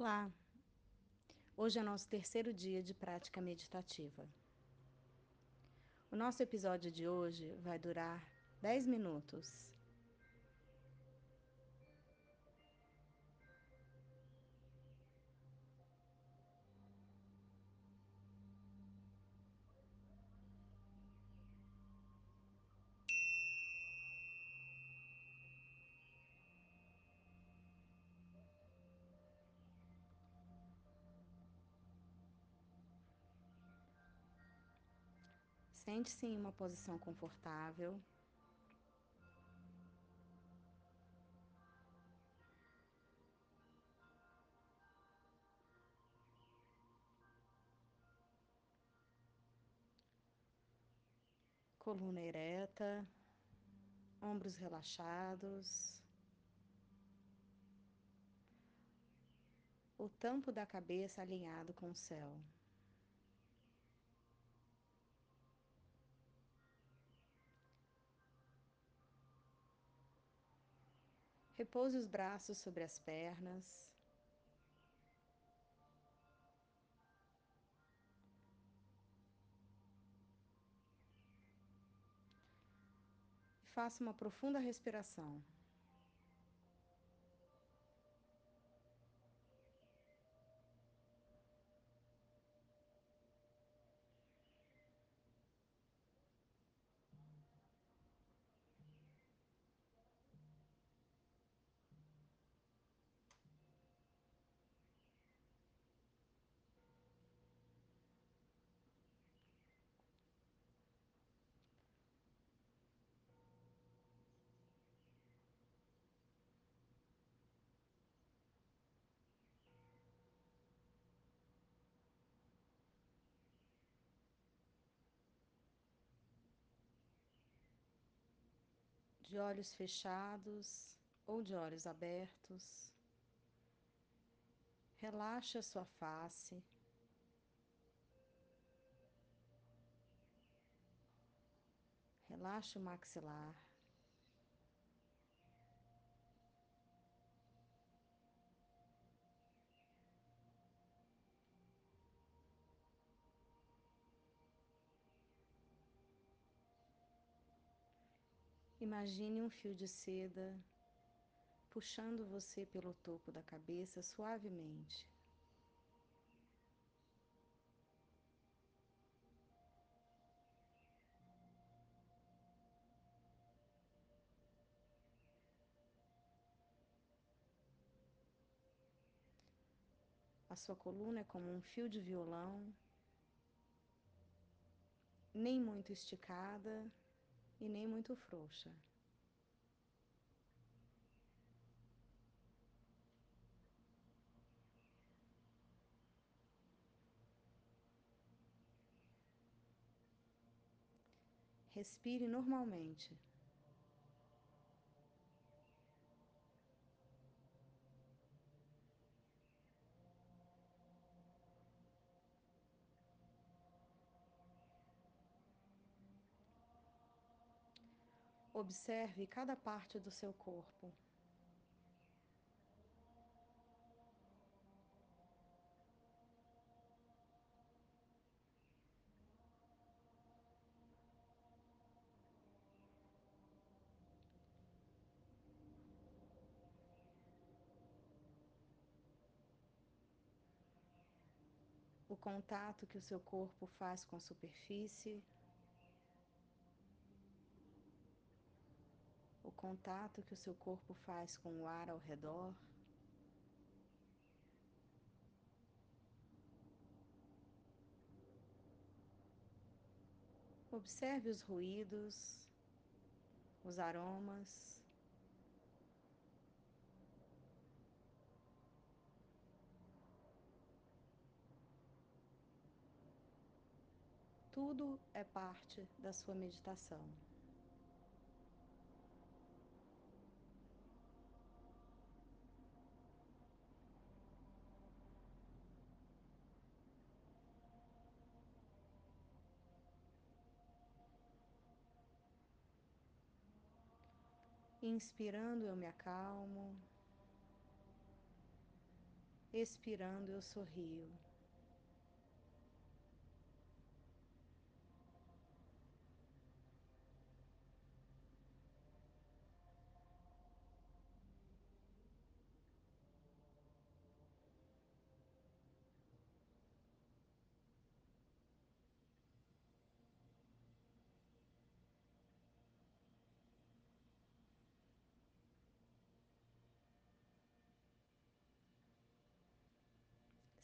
Olá! Hoje é nosso terceiro dia de prática meditativa. O nosso episódio de hoje vai durar 10 minutos. Sente-se em uma posição confortável. Coluna ereta, ombros relaxados, o tampo da cabeça alinhado com o céu. Repouse os braços sobre as pernas. Faça uma profunda respiração. De olhos fechados ou de olhos abertos. Relaxe a sua face. Relaxe o maxilar. Imagine um fio de seda puxando você pelo topo da cabeça suavemente. A sua coluna é como um fio de violão, nem muito esticada e nem muito frouxa. Respire normalmente. Observe cada parte do seu corpo. O contato que o seu corpo faz com a superfície. Contato que o seu corpo faz com o ar ao redor. Observe os ruídos, os aromas. Tudo é parte da sua meditação. Inspirando, eu me acalmo. Expirando, eu sorrio.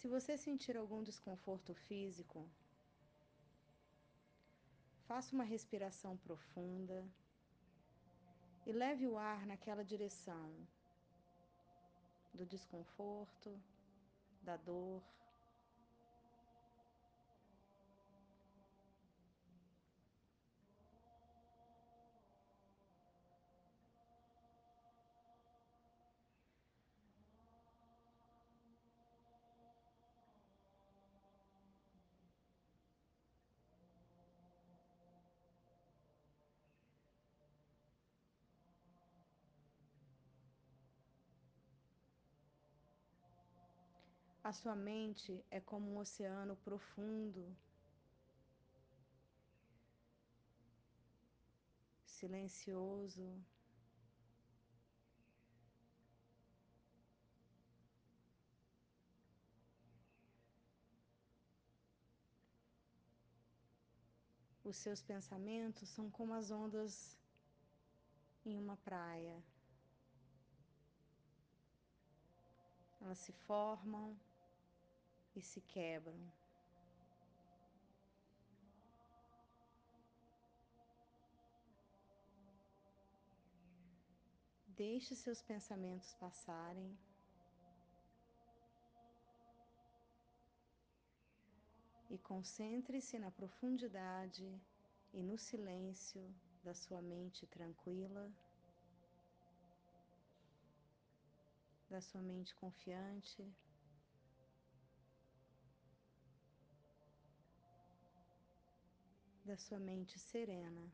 Se você sentir algum desconforto físico, faça uma respiração profunda e leve o ar naquela direção do desconforto, da dor. A sua mente é como um oceano profundo, silencioso. Os seus pensamentos são como as ondas em uma praia. Elas se formam e se quebram. Deixe seus pensamentos passarem. E concentre-se na profundidade e no silêncio da sua mente tranquila, da sua mente confiante. Da sua mente serena.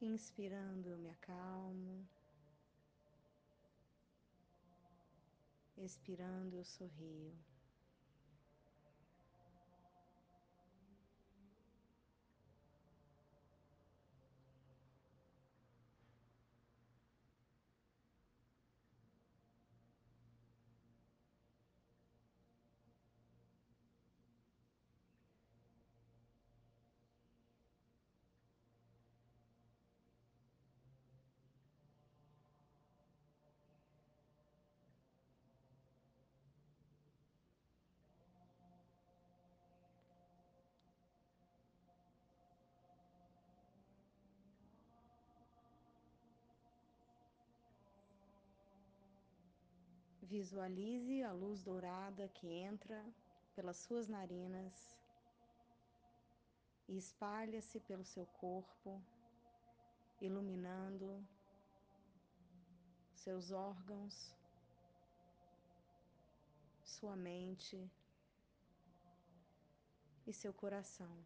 Inspirando, eu me acalmo. Expirando, eu sorrio. Visualize a luz dourada que entra pelas suas narinas e espalha-se pelo seu corpo, iluminando seus órgãos, sua mente e seu coração.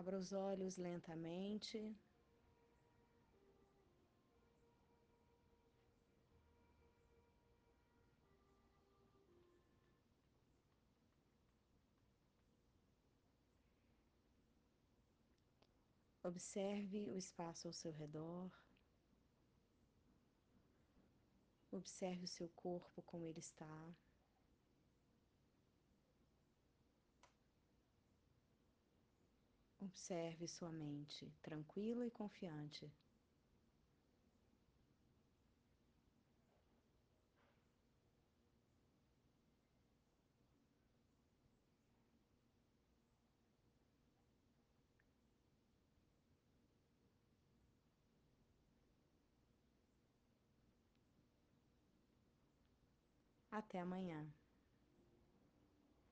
Abra os olhos lentamente. Observe o espaço ao seu redor. Observe o seu corpo como ele está. Observe sua mente tranquila e confiante. Até amanhã.